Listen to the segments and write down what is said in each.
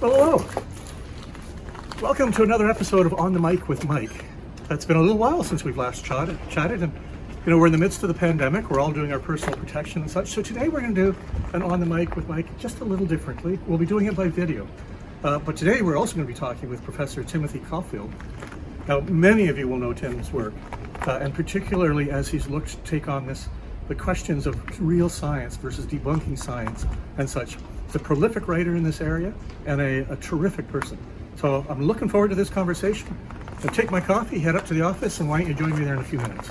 Hello. Welcome to another episode of On the Mic with Mike. It's been a little while since we've last chatted, chatted, and you know we're in the midst of the pandemic. We're all doing our personal protection and such. So today we're going to do an On the Mic with Mike just a little differently. We'll be doing it by video, uh, but today we're also going to be talking with Professor Timothy Caulfield. Now, many of you will know Tim's work, uh, and particularly as he's looked to take on this the questions of real science versus debunking science and such. A prolific writer in this area and a, a terrific person. So I'm looking forward to this conversation. I'll take my coffee, head up to the office, and why don't you join me there in a few minutes?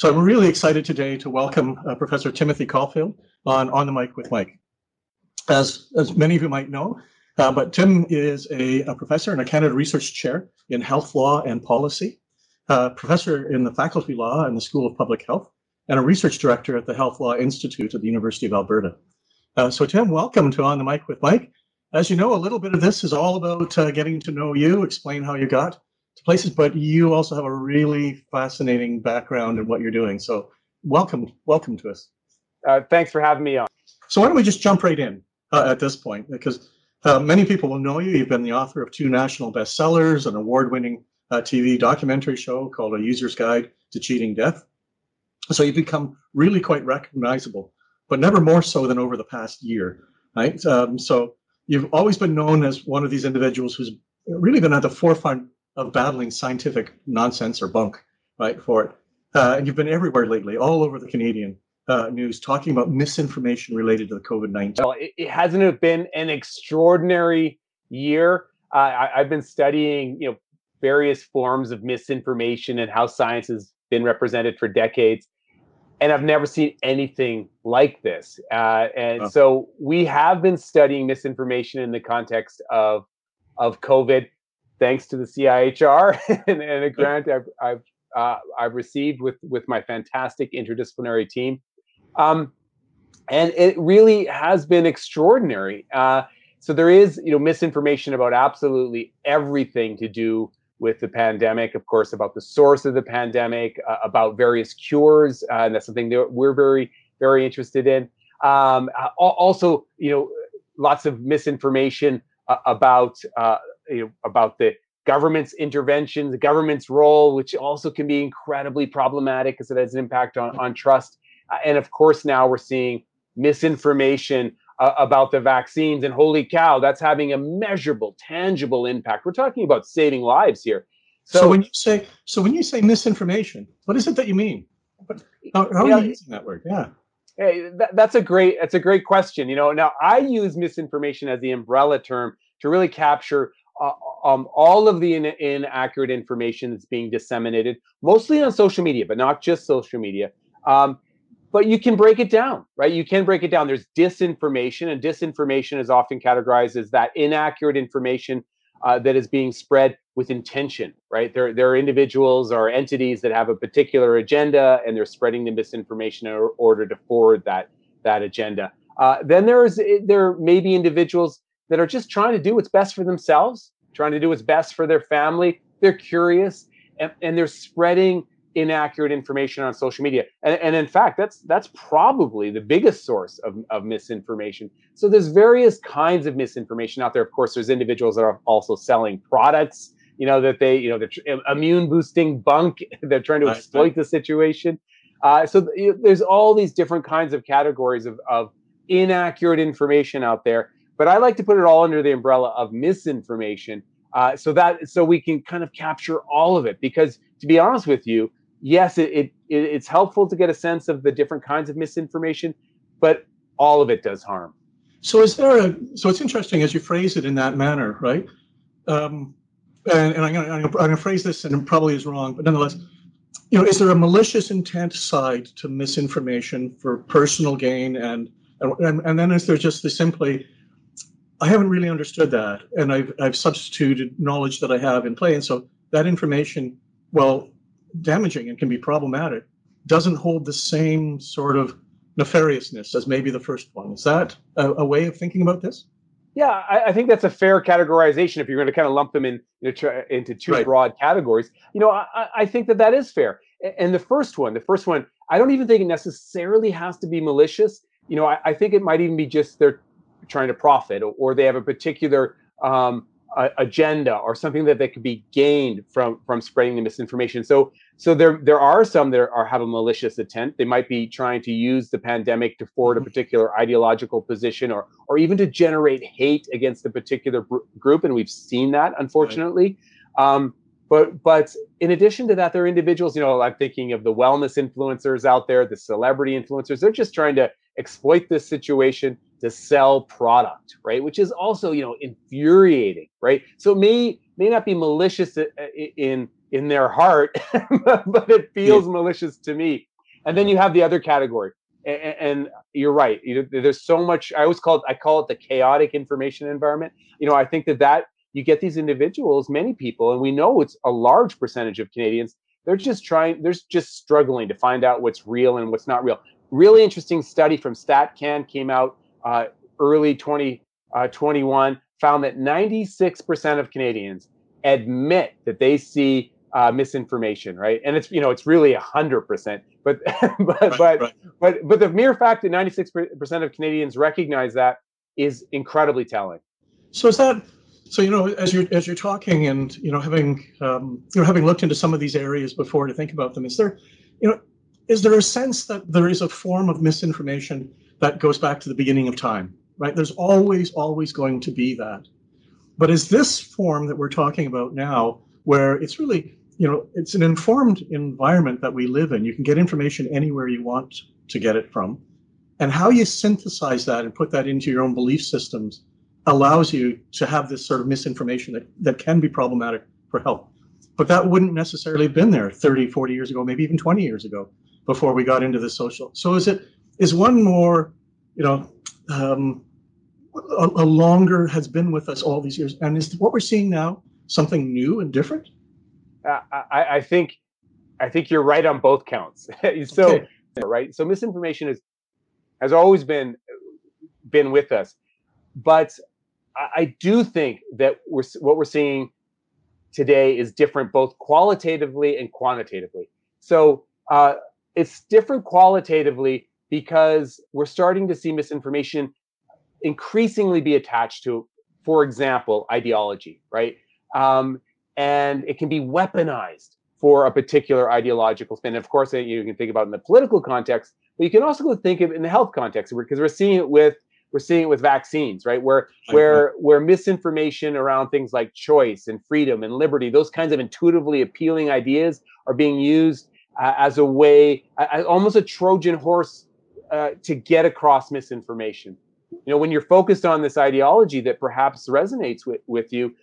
So I'm really excited today to welcome uh, Professor Timothy Caulfield on On the Mic with Mike. As, as many of you might know, uh, but Tim is a, a, professor and a Canada Research Chair in Health Law and Policy, uh, professor in the Faculty Law and the School of Public Health, and a research director at the Health Law Institute at the University of Alberta. Uh, so Tim, welcome to On the Mic with Mike. As you know, a little bit of this is all about uh, getting to know you, explain how you got places, but you also have a really fascinating background in what you're doing. So welcome, welcome to us. Uh, thanks for having me on. So why don't we just jump right in uh, at this point? Because uh, many people will know you. You've been the author of two national bestsellers, an award-winning uh, TV documentary show called A User's Guide to Cheating Death. So you've become really quite recognizable, but never more so than over the past year, right? Um, so you've always been known as one of these individuals who's really been at the forefront of battling scientific nonsense or bunk, right, for it. Uh, and you've been everywhere lately, all over the Canadian uh, news, talking about misinformation related to the COVID 19. Well, it, it, hasn't been an extraordinary year. Uh, I, I've been studying, you know, various forms of misinformation and how science has been represented for decades. And I've never seen anything like this. Uh, and oh. so we have been studying misinformation in the context of of COVID thanks to the CIHR and, and a grant I've I've, uh, I've received with with my fantastic interdisciplinary team, um, and it really has been extraordinary. Uh, so there is you know misinformation about absolutely everything to do with the pandemic, of course, about the source of the pandemic, uh, about various cures, uh, and that's something that we're very very interested in. Um, also, you know, lots of misinformation uh, about uh, you know, about the government's intervention, the government's role, which also can be incredibly problematic because it has an impact on, on trust. Uh, and of course, now we're seeing misinformation uh, about the vaccines. And holy cow, that's having a measurable, tangible impact. We're talking about saving lives here. So, so when you say so when you say misinformation, what is it that you mean? How, how are you using that word? Yeah. Hey, that, that's a great that's a great question. You know, now I use misinformation as the umbrella term to really capture uh, um, all of the in- inaccurate information that's being disseminated, mostly on social media, but not just social media. Um, but you can break it down, right? You can break it down. There's disinformation, and disinformation is often categorized as that inaccurate information uh, that is being spread with intention, right? There, there are individuals or entities that have a particular agenda, and they're spreading the misinformation in order to forward that that agenda. Uh, then there's there may be individuals that are just trying to do what's best for themselves, trying to do what's best for their family. They're curious and, and they're spreading inaccurate information on social media. And, and, in fact, that's that's probably the biggest source of, of misinformation. So there's various kinds of misinformation out there. Of course, there's individuals that are also selling products, you know, that they, you know, they're immune boosting bunk. They're trying to exploit the situation. Uh, so you know, there's all these different kinds of categories of, of inaccurate information out there but I like to put it all under the umbrella of misinformation, uh, so that so we can kind of capture all of it. Because to be honest with you, yes, it, it it's helpful to get a sense of the different kinds of misinformation, but all of it does harm. So is there a so it's interesting as you phrase it in that manner, right? Um, and, and I'm going I'm to phrase this and it probably is wrong, but nonetheless, you know, is there a malicious intent side to misinformation for personal gain and and, and then is there just the simply I haven't really understood that, and I've I've substituted knowledge that I have in play, and so that information, well, damaging and can be problematic, doesn't hold the same sort of nefariousness as maybe the first one. Is that a, a way of thinking about this? Yeah, I, I, think that's a fair categorization if you're going to kind of lump them in you know, into two right. broad categories. You know, I, I, think that that is fair. And the first one, the first one, I don't even think it necessarily has to be malicious. You know, I, I think it might even be just they're trying to profit or, or they have a particular um, agenda or something that, they could be gained from from spreading the misinformation. So so there there are some that are have a malicious intent. They might be trying to use the pandemic to forward a mm-hmm. particular ideological position or or even to generate hate against a particular br- group, and we've seen that unfortunately. Right. Um, but but in addition to that, there are individuals. You know, I'm thinking of the wellness influencers out there, the celebrity influencers. They're just trying to exploit this situation to sell product, right? Which is also, you know, infuriating, right? So it may may not be malicious uh, in in their heart, but it feels yeah. malicious to me. And then you have the other category, and, and you're right. You know, there's so much. I always call it. I call it the chaotic information environment. You know, I think that that you get these individuals, many people, and we know it's a large percentage of Canadians. They're just trying. They're just struggling to find out what's real and what's not real. Really interesting study from StatCan came out uh, early 2021 uh, found that 96% of Canadians admit that they see uh, misinformation, right? And it's you know it's really hundred percent, but but right, but, right. but but the mere fact that ninety six percent of Canadians recognize that is incredibly telling. So is that so? You know, as you're as you're talking and you know having um, you know having looked into some of these areas before to think about them, is there you know is there a sense that there is a form of misinformation that goes back to the beginning of time? right? There's always, always going to be that. But is this form that we're talking about now, where it's really, you know, it's an informed environment that we live in. You can get information anywhere you want to get it from. And how you synthesize that and put that into your own belief systems allows you to have this sort of misinformation that, that can be problematic for health. But that wouldn't necessarily have been there 30, 40 years ago, maybe even 20 years ago before we got into the social. So is it, is one more, you know, um, a, a longer has been with us all these years. And is what we're seeing now something new and different? Uh, I, I, think I think you're right on both counts. so okay. right. So misinformation is has always been been with us, but I, I do think that we're what we're seeing today is different both qualitatively and quantitatively. So uh, it's different qualitatively because we're starting to see misinformation increasingly be attached to, for example, ideology, right? Um, and it can be weaponized for a particular ideological spin. of course, you can think about in the political context, but you can also think of it in the health context because we're seeing it with we're seeing it with vaccines, right? Where where where misinformation around things like choice and freedom and liberty, those kinds of intuitively appealing ideas, are being used uh, as a way, uh, almost a Trojan horse, uh, to get across misinformation. You know when you're focused on this ideology that perhaps resonates with, with you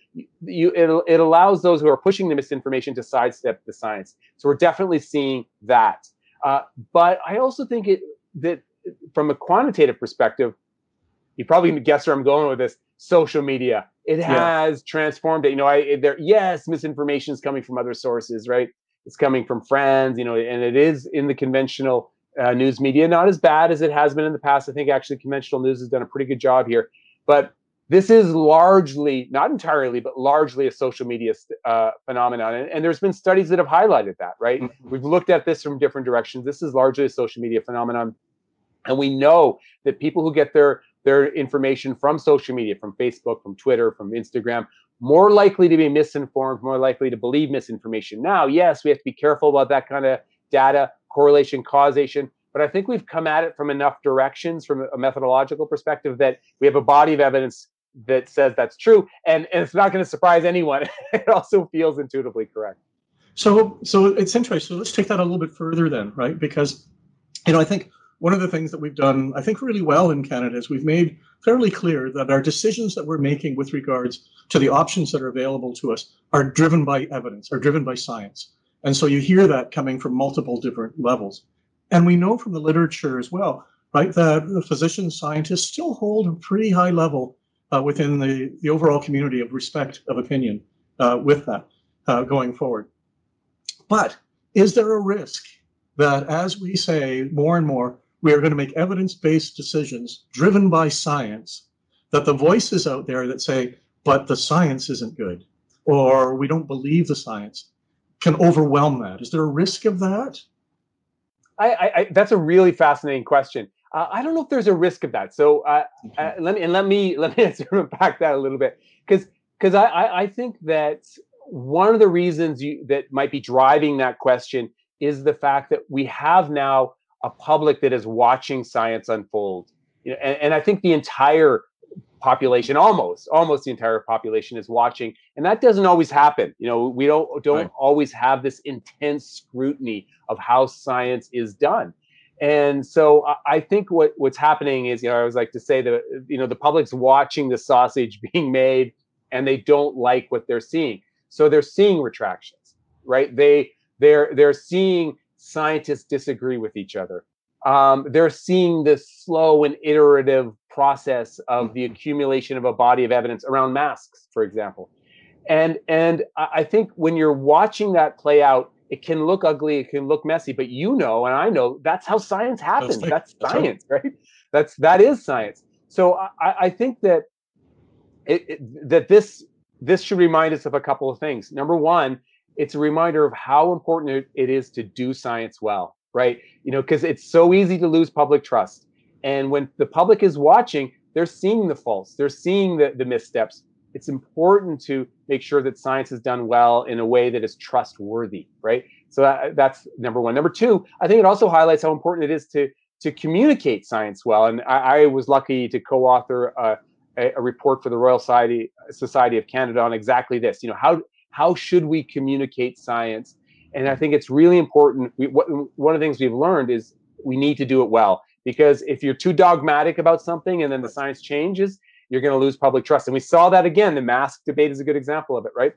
you it, it allows those who are pushing the misinformation to sidestep the science. So we're definitely seeing that. Uh, but i also think it that from a quantitative perspective you probably guess where i'm going with this social media. It has yeah. transformed it. You know i there yes misinformation is coming from other sources right? It's coming from friends you know and it is in the conventional uh, news media. Not as bad as it has been in the past. I think actually conventional news has done a pretty good job here. But this is largely, not entirely, but largely a social media uh, phenomenon. And, and, there's been studies that have highlighted that, right? Mm-hmm. We've looked at this from different directions. This is largely a social media phenomenon. And we know that people who get their their information from social media, from Facebook, from Twitter, from Instagram, more likely to be misinformed, more likely to believe misinformation. Now, yes, we have to be careful about that kind of data correlation, causation. But I think we've come at it from enough directions from a methodological perspective that we have a body of evidence that says that's true. And, and it's not going to surprise anyone. it also feels intuitively correct. So, so it's interesting. So let's take that a little bit further then, right? Because, you know, I think one of the things that we've done, I think, really well in Canada is we've made fairly clear that our decisions that we're making with regards to the options that are available to us are driven by evidence, are driven by science. And so you hear that coming from multiple different levels. And we know from the literature as well, right, that the physicians, scientists still hold a pretty high level uh, within the, the overall community of respect of opinion uh, with that uh, going forward. But is there a risk that as we say more and more, we are going to make evidence based decisions driven by science, that the voices out there that say, but the science isn't good, or we don't believe the science, can overwhelm that. Is there a risk of that? I, I, that's a really fascinating question. Uh, I don't know if there's a risk of that. So uh, uh, let me and let me let me sort of back that a little bit because because I, I, I think that one of the reasons you, that might be driving that question is the fact that we have now a public that is watching science unfold. You know, and, and I think the entire population almost almost the entire population is watching and that doesn't always happen you know we don't don't right. always have this intense scrutiny of how science is done and so I think what what's happening is, you know, I always like to say that you know the public's watching the sausage being made, and they don't like what they're seeing. So they're seeing retractions, right? They they're they're seeing scientists disagree with each other. Um, they're seeing this slow and iterative process of the mm-hmm. accumulation of a body of evidence around masks, for example. And and I think when you're watching that play out, it can look ugly, it can look messy, but you know, and I know that's how science happens. That's, that's science, right. right. That's that is science. So I, I think that it, it, that this this should remind us of a couple of things. Number one, it's a reminder of how important it is to do science well, right? You know, because it's so easy to lose public trust. And when the public is watching, they're seeing the faults, they're seeing the, the missteps, it's important to make sure that science is done well in a way that is trustworthy, right? So that, that's number one. Number two, I think it also highlights how important it is to to communicate science well. And I, I was lucky to co-author a, a, report for the Royal Society Society of Canada on exactly this. You know, how how should we communicate science? And I think it's really important. We, what, one of the things we've learned is we need to do it well because if you're too dogmatic about something and then the science changes, you're going to lose public trust. And we saw that again. The mask debate is a good example of it, right?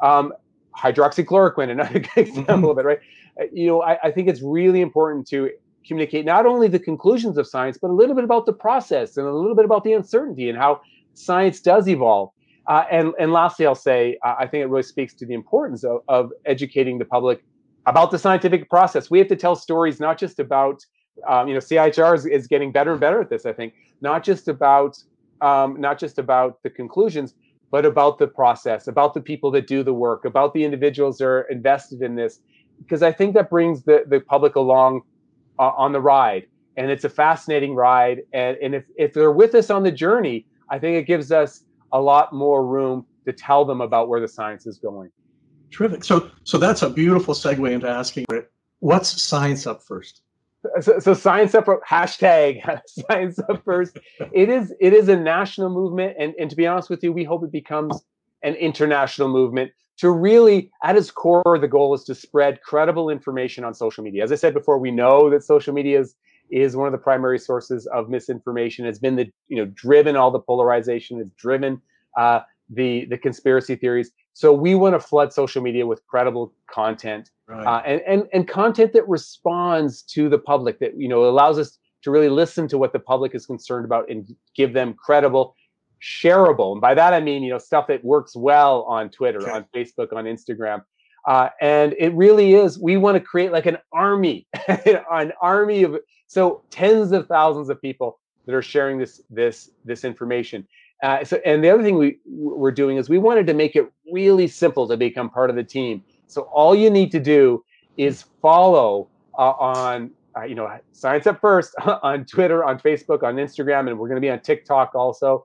Um, hydroxychloroquine, another good example of it, right? Uh, you know, I, I think it's really important to communicate not only the conclusions of science, but a little bit about the process and a little bit about the uncertainty and how science does evolve. Uh, and, and lastly, I'll say, uh, I think it really speaks to the importance of, of educating the public about the scientific process. We have to tell stories not just about, um, you know, CIHR is, is getting better and better at this, I think, not just about um, not just about the conclusions, but about the process, about the people that do the work, about the individuals that are invested in this, because I think that brings the, the public along uh, on the ride. And it's a fascinating ride. And, and if, if they're with us on the journey, I think it gives us a lot more room to tell them about where the science is going. Terrific. So, so that's a beautiful segue into asking, what's science up first? So, so science up hashtag science up first. It is it is a national movement and, and to be honest with you we hope it becomes an international movement to really at its core the goal is to spread credible information on social media. As i said before we know that social media is is one of the primary sources of misinformation. It's been the you know driven all the polarization. It's driven uh, the the conspiracy theories so we want to flood social media with credible content right. uh, and, and and content that responds to the public that you know allows us to really listen to what the public is concerned about and give them credible shareable and by that i mean you know stuff that works well on twitter okay. on facebook on instagram uh, and it really is we want to create like an army an army of so tens of thousands of people that are sharing this this this information uh, so, and the other thing we we're doing is we wanted to make it really simple to become part of the team. So all you need to do is follow uh, on uh, you know Science Up First on Twitter, on Facebook, on Instagram, and we're going to be on TikTok also,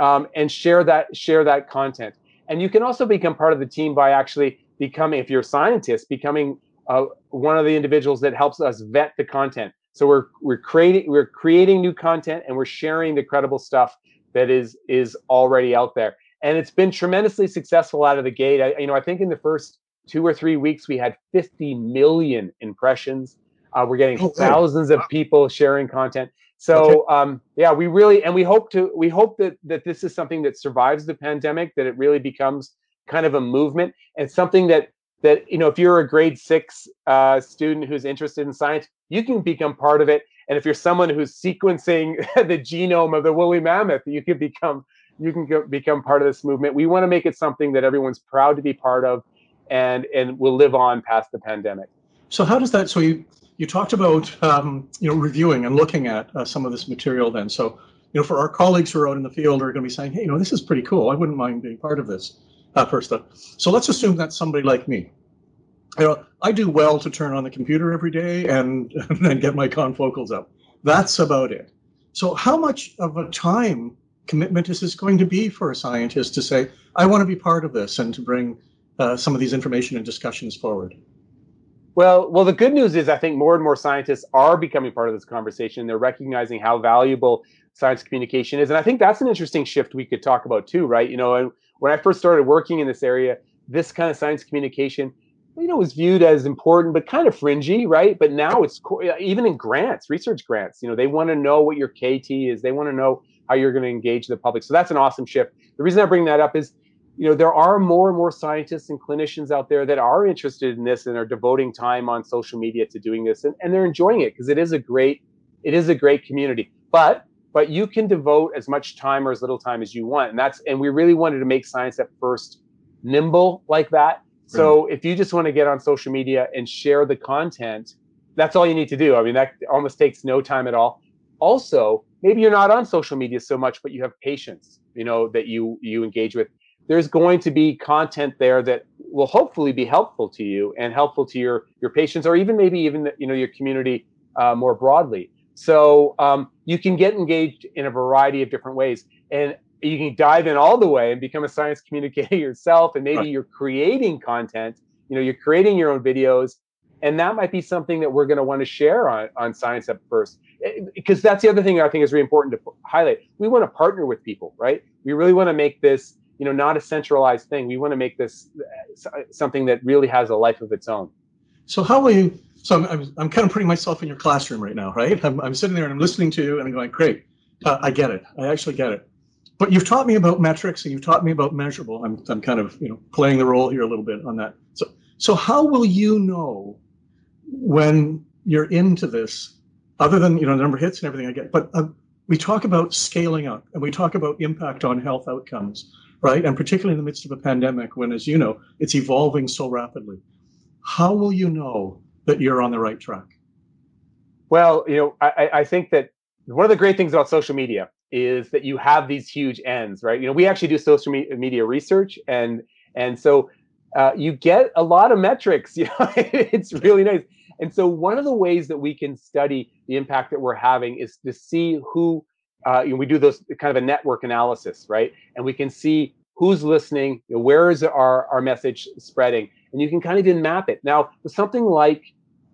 um, and share that share that content. And you can also become part of the team by actually becoming, if you're a scientist, becoming uh, one of the individuals that helps us vet the content. So we're we're creating we're creating new content and we're sharing the credible stuff that is is already out there, and it's been tremendously successful out of the gate. I, you know, I think in the first two or three weeks we had 50 million impressions. Uh, we're getting oh, thousands of people sharing content. So um, yeah, we really and we hope to we hope that that this is something that survives the pandemic, that it really becomes kind of a movement and something that that you know if you're a grade six uh, student who's interested in science, you can become part of it and if you're someone who's sequencing the genome of the woolly mammoth, you can become you can go, become part of this movement. We want to make it something that everyone's proud to be part of, and and will live on past the pandemic. So how does that? So you you talked about um, you know reviewing and looking at uh, some of this material. Then, so you know, for our colleagues who are out in the field are going to be saying, hey, you know, this is pretty cool. I wouldn't mind being part of this. Uh, first up, so let's assume that's somebody like me. You know, I do well to turn on the computer every day and and get my confocals up. That's about it. So, how much of a time commitment is this going to be for a scientist to say, I want to be part of this and to bring uh, some of these information and discussions forward? Well, well, the good news is I think more and more scientists are becoming part of this conversation. They're recognizing how valuable science communication is, and I think that's an interesting shift we could talk about too, right? You know, when I first started working in this area, this kind of science communication, you know, was viewed as important but kind of fringy, right? But now it's even in grants, research grants, you know, they want to know what your KT is. They want to know how you're going to engage the public. So that's an awesome shift. The reason I bring that up is, you know, there are more and more scientists and clinicians out there that are interested in this and are devoting time on social media to doing this, and, and they're enjoying it because it is a great, it is a great community. But but you can devote as much time or as little time as you want, and that's and we really wanted to make Science Up First nimble like that. So if you just want to get on social media and share the content, that's all you need to do. I mean, that almost takes no time at all. Also, maybe you're not on social media so much but you have patients you know that you you engage with there's going to be content there that will hopefully be helpful to you and helpful to your your patients or even maybe even you know your community uh, more broadly so um, you can get engaged in a variety of different ways and you can dive in all the way and become a science communicator yourself and maybe right. you're creating content you know you're creating your own videos and that might be something that we're going to want to share on, on science up first. Because that's the other thing i think is really important to highlight. We want to partner with people right? We really want to make this you know not a centralized thing. We want to make this uh, something that really has a life of its own. So how will you so i'm, I'm kind of putting myself in your classroom right now right? I'm, I'm sitting there and i'm listening to you and i'm going great. Uh, i get it. I actually get it but you've taught me about metrics and you've taught me about measurable i'm, I'm kind of you know playing the role here a little bit on that so so how will you know when you're into this, other than you know the number of hits and everything I get, but uh, we talk about scaling up and we talk about impact on health outcomes, right? And particularly in the midst of a pandemic, when, as you know, it's evolving so rapidly. How will you know that you're on the right track? Well, you know, I, I think that one of the great things about social media is that you have these huge ends, right? You know, we actually do social media research, and and so uh, you get a lot of metrics. You know, it's really nice. And so, one of the ways that we can study the impact that we're having is to see who. Uh, you know, we do those kind of a network analysis, right? And we can see who's listening, you know, where is our our message spreading, and you can kind of then map it. Now, with something like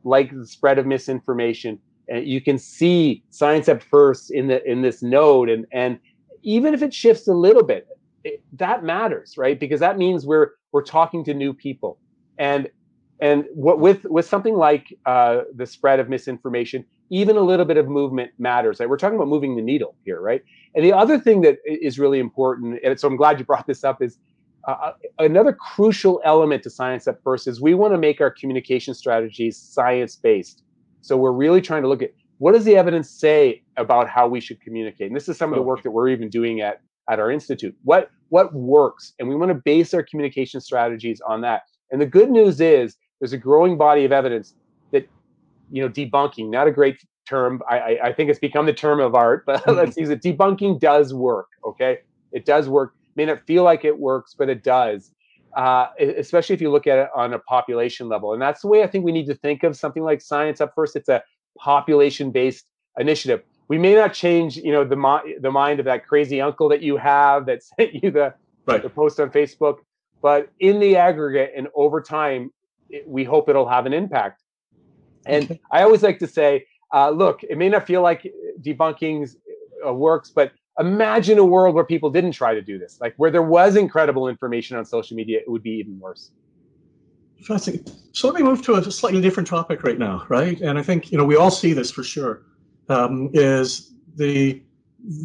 like the spread of misinformation, you can see Science Up First in the in this node, and and even if it shifts a little bit, it, that matters, right? Because that means we're we're talking to new people, and and what with with something like uh, the spread of misinformation, even a little bit of movement matters. Right? We're talking about moving the needle here, right? And the other thing that is really important, and so I'm glad you brought this up, is uh, uh another crucial element to Science Up First is we want to make our communication strategies science based. So we're really trying to look at what does the evidence say about how we should communicate. And this is some of the work that we're even doing at at our institute. What what works, and we want to base our communication strategies on that. And the good news is there's a growing body of evidence that you know debunking not a great term. I i, think it's become the term of art but mm-hmm. let's use it. Debunking does work okay? It does work. May not feel like it works but it does uh, especially if you look at it on a population level and that's the way i think we need to think of something like science up first it's a population based initiative we may not change you know the, mi- the mind of that crazy uncle that you have that sent you the, right. the post on facebook but in the aggregate and over time it, we hope it'll have an impact. And I always like to say, uh, look, it may not feel like debunking uh, works, but imagine a world where people didn't try to do this, like where there was incredible information on social media, it would be even worse. Fascinating. So let me move to a slightly different topic right now, right? And I think you know we all see this for sure. Um, is the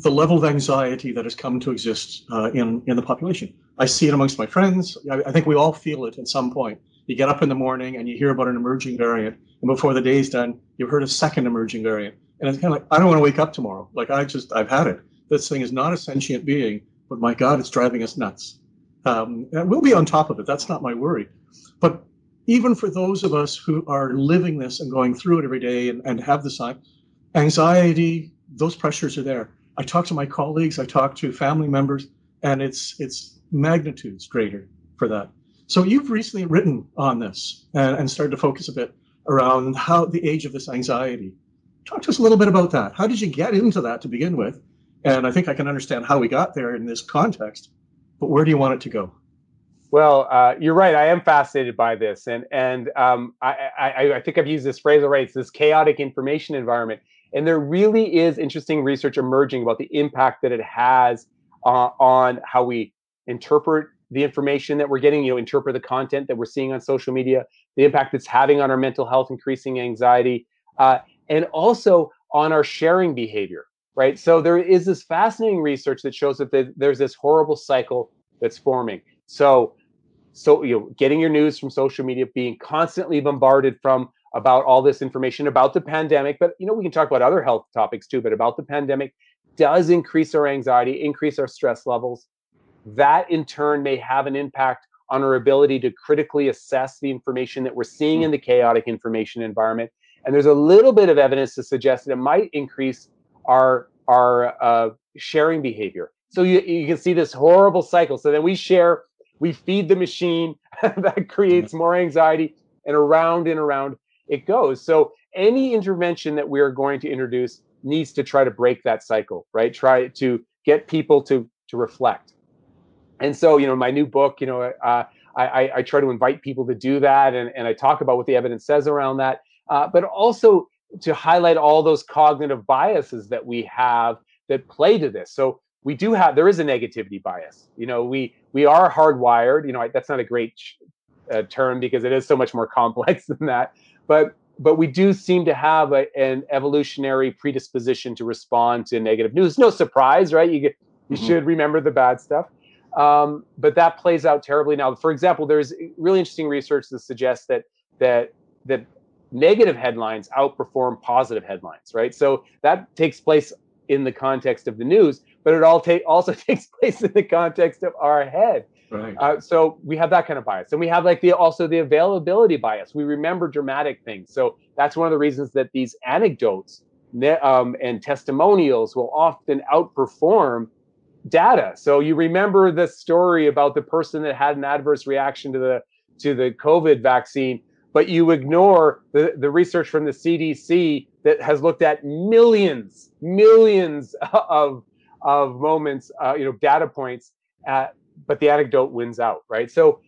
the level of anxiety that has come to exist uh, in in the population? I see it amongst my friends. I, I think we all feel it at some point you get up in the morning and you hear about an emerging variant, and before the day's done, you've heard a second emerging variant. And it's kind of like, I don't want to wake up tomorrow. Like, I just, I've had it. This thing is not a sentient being, but my God, it's driving us nuts. Um, and we'll be on top of it. That's not my worry. But even for those of us who are living this and going through it every day and, and have the sign, anxiety, those pressures are there. I talk to my colleagues, I talk to family members, and it's it's magnitudes greater for that. So you've recently written on this and, and started to focus a bit around how the age of this anxiety. Talk to us a little bit about that. How did you get into that to begin with? And I think I can understand how we got there in this context, but where do you want it to go? Well, uh, you're right. I am fascinated by this, and and um, I, I, I think I've used this phrase already. It's this chaotic information environment, and there really is interesting research emerging about the impact that it has uh, on how we interpret the information that we're getting. You know, interpret the content that we're seeing on social media, the impact it's having on our mental health, increasing anxiety, uh, and also on our sharing behavior. Right. So there is this fascinating research that shows that there's this horrible cycle that's forming so, so you know, getting your news from social media, being constantly bombarded from about all this information about the pandemic, but you know, we can talk about other health topics too, but about the pandemic does increase our anxiety, increase our stress levels. That in turn may have an impact on our ability to critically assess the information that we're seeing hmm. in the chaotic information environment. And there's a little bit of evidence to suggest that it might increase our our uh, sharing behavior. So you, you can see this horrible cycle. So then we share we feed the machine that creates mm-hmm. more anxiety and around and around it goes so any intervention that we are going to introduce needs to try to break that cycle right try to get people to to reflect and so you know my new book you know uh, I, I try to invite people to do that and, and i talk about what the evidence says around that uh, but also to highlight all those cognitive biases that we have that play to this. So we do have there is a negativity bias. You know we we are hardwired you know that's not a great uh, term because it is so much more complex than that. But but we do seem to have a, an evolutionary predisposition to respond to negative news. No surprise right? You get you mm-hmm. should remember the bad stuff. Um, but that plays out terribly. Now for example there's really interesting research that suggests that that that negative headlines outperform positive headlines right so that takes place in the context of the news but it all take also takes place in the context of our head. Right. Uh, so we have that kind of bias, and we have like the also the availability bias. We remember dramatic things, so that's one of the reasons that these anecdotes um, and testimonials will often outperform data. So you remember the story about the person that had an adverse reaction to the to the COVID vaccine, but you ignore the, the research from the CDC that has looked at millions, millions of of moments, uh, you know, data points, at, but the anecdote wins out, right? So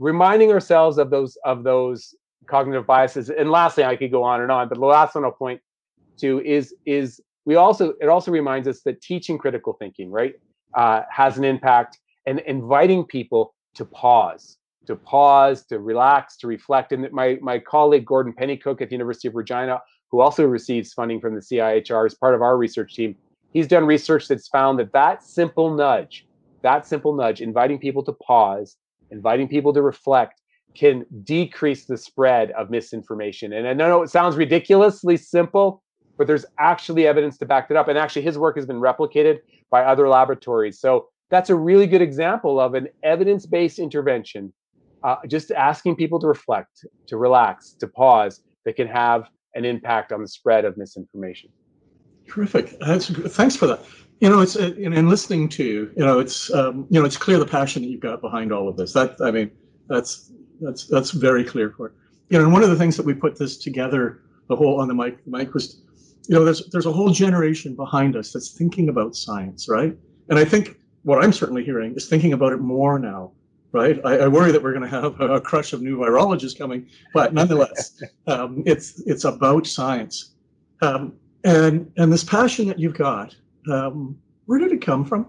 reminding ourselves of those of those cognitive biases. And lastly, I could go on and on, but the last one I'll point to is is we also it also reminds us that teaching critical thinking, right, uh, has an impact, and inviting people to pause, to pause, to relax, to reflect. And my my colleague Gordon Pennycook at the University of Regina, who also receives funding from the CIHR as part of our research team, he's done research that's found that that simple nudge, that simple nudge, inviting people to pause, inviting people to reflect, can decrease the spread of misinformation. And I know it sounds ridiculously simple, but there's actually evidence to back that up. And actually, his work has been replicated by other laboratories. So that's a really good example of an evidence based intervention, uh, just asking people to reflect, to relax, to pause, that can have an impact on the spread of misinformation. Terrific. That's, thanks for that. You know, it's uh, in, in listening to you. You know, it's um, you know, it's clear the passion that you've got behind all of this. That I mean, that's that's that's very clear. For you know, and one of the things that we put this together, the whole on the mic, mic was, you know, there's there's a whole generation behind us that's thinking about science, right? And I think what I'm certainly hearing is thinking about it more now right? I, I, worry that we're going to have a crush of new virologists coming, but nonetheless, um, it's it's about science. Um, and and this passion that you've got, um, where did it come from?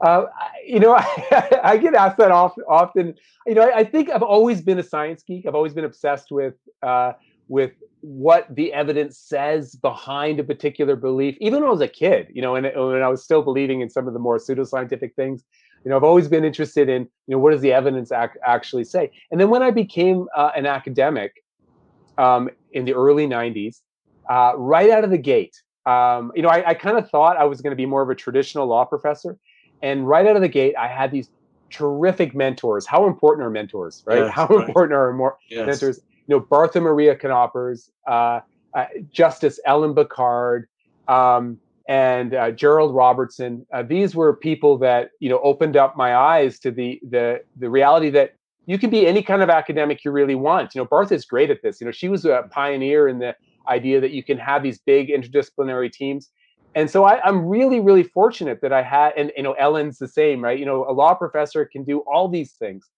Uh, you know, I, I, get asked that often. You know, I, I, think I've always been a science geek. I've always been obsessed with uh, with what the evidence says behind a particular belief. Even when I was a kid, you know, and when I was still believing in some of the more pseudoscientific things, you know, I've always been interested in, you know, what does the evidence ac- actually say? And then when I became uh, an academic um, in the early '90s, uh, right out of the gate. Um, you know, I, I kind of thought I was going to be more of a traditional law professor, and right out of the gate, I had these terrific mentors. How important are mentors, right? Yes, How right. important are more Yes. mentors? You know, Bartha Maria Knoppers, uh, uh, Justice Ellen Picard, um, and uh, Gerald Robertson. Uh, these were people that you know opened up my eyes to the the the reality that you can be any kind of academic you really want. You know, Bartha is great at this. You know, she was a pioneer in the idea that you can have these big interdisciplinary teams. And so I, I'm really, really fortunate that I had, and you know, Ellen's the same, right? You know, a law professor can do all these things.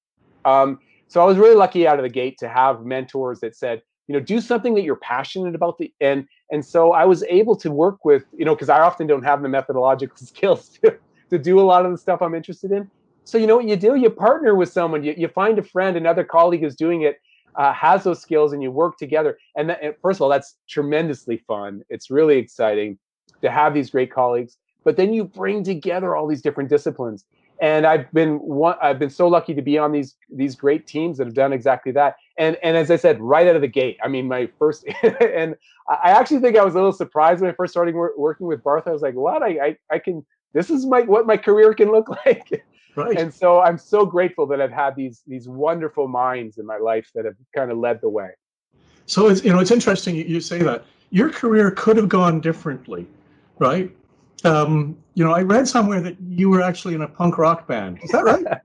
Um, so I was really lucky out of the gate to have mentors that said, you know, do something that you're passionate about. The and and so I was able to work with, you know, because I often don't have the methodological skills to, to do a lot of the stuff I'm interested in. So you know what you do? You partner with someone. You, you find a friend, another colleague who's doing it, uh, has those skills, and you work together. And, that, and first of all, that's tremendously fun. It's really exciting to have these great colleagues. But then you bring together all these different disciplines. And I've been one, I've been so lucky to be on these these great teams that have done exactly that. And and as I said, right out of the gate, I mean, my first and I actually think I was a little surprised when I first started wor- working with Bartha. I was like, what? I, I I can this is my what my career can look like. Right. And so I'm so grateful that I've had these these wonderful minds in my life that have kind of led the way. So it's you know it's interesting you say that your career could have gone differently, right? Um, you know, I read somewhere that you were actually in a punk rock band. Is that right?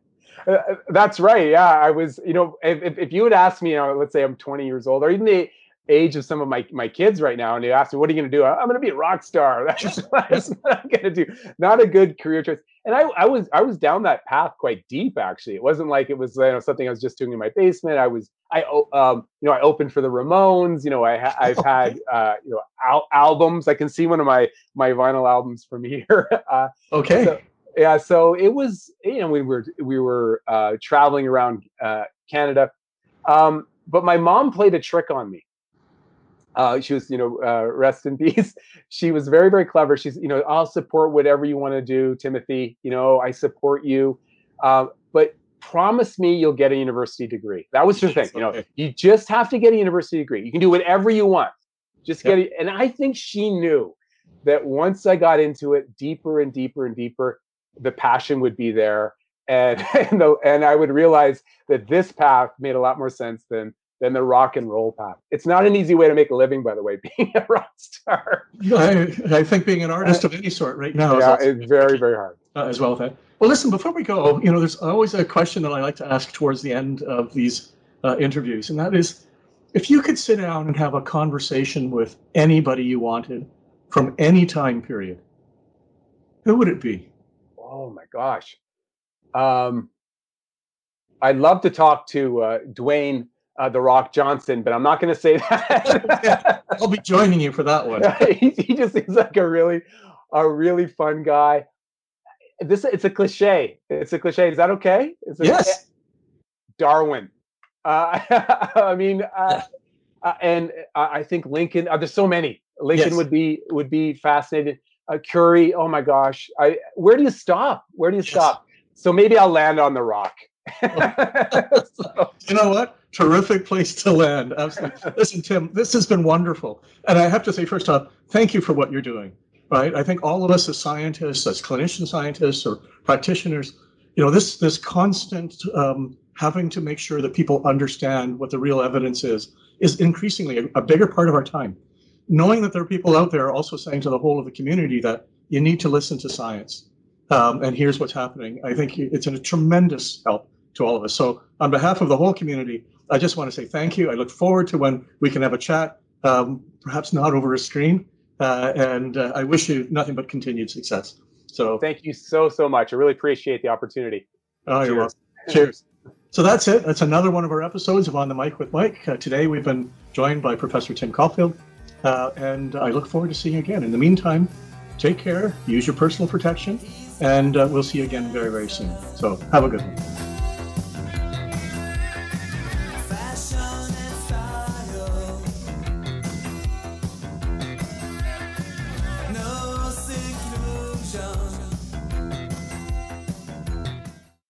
Uh, That's right. Yeah, I was. You know, if, if, you would ask me, you know, let's say I'm 20 years old, or even the age of some of my my kids right now, and they ask me, "What are you going to do?" I'm going to be a rock star. That's, that's what I'm going to do. Not a good career choice. And I, I was I was down that path quite deep. Actually, it wasn't like it was you know something I was just doing in my basement. I was I um you know I opened for the Ramones. You know I ha- I've had uh you know al- albums. I can see one of my my vinyl albums from here. uh, Okay. So- yeah so it was you know we were we were uh traveling around uh canada um but my mom played a trick on me uh she was you know uh rest in peace. She was very very clever. She's you know i'll support whatever you want to do timothy you know i support you. Uh, but promise me you'll get a university degree. That was her thing you know. you just have to get a university degree. You can do whatever you want. Just Yep. get it. And i think she knew that once i got into it deeper and deeper and deeper the passion would be there. And and, the, and i would realize that this path made a lot more sense than than the rock and roll path it's not an easy way to make a living by the way being a rock star I, I think being an artist of any sort right now is yeah also it's very very hard uh, as well with that. Well, listen, before we go, you know, there's always a question that I like to ask towards the end of these uh, interviews, and that is if you could sit down and have a conversation with anybody you wanted from any time period, who would it be? oh my gosh um i'd love to talk to uh dwayne uh, the rock johnson but i'm not going to say that I'll be joining you for that one. he, he just seems like a really a really fun guy this it's a cliche it's a cliche is that okay is it, Yes. darwin uh, i mean uh, uh, and I I think Lincoln. Uh, there's so many. Lincoln Yes. would be would be fascinated. Uh, Curie. Oh my gosh. I where do you stop? Where do you Yes. stop? So maybe I'll land on the rock. So, You know what? Terrific place to land. Absolutely. Listen, Tim, this has been wonderful. And I have to say, first off, thank you for what you're doing. Right? I think all of us as scientists, as clinician scientists or practitioners, you know, this this constant um, having to make sure that people understand what the real evidence is is increasingly a, a bigger part of our time. Knowing that there are people out there also saying to the whole of the community that you need to listen to science. Um, and here's what's happening. I think it's a tremendous help to all of us. So, on behalf of the whole community, I just want to say thank you. I look forward to when we can have a chat, um, perhaps not over a screen. Uh, and uh, I wish you nothing but continued success. So, thank you so so much. I really appreciate the opportunity. oh, you're Cheers. welcome. Cheers. So that's it. That's another one of our episodes of On the Mic with Mike. Uh, today we've been joined by Professor Tim Caulfield, uh, and I look forward to seeing you again. In the meantime, take care, use your personal protection, and uh, we'll see you again very, very soon. So have a good one.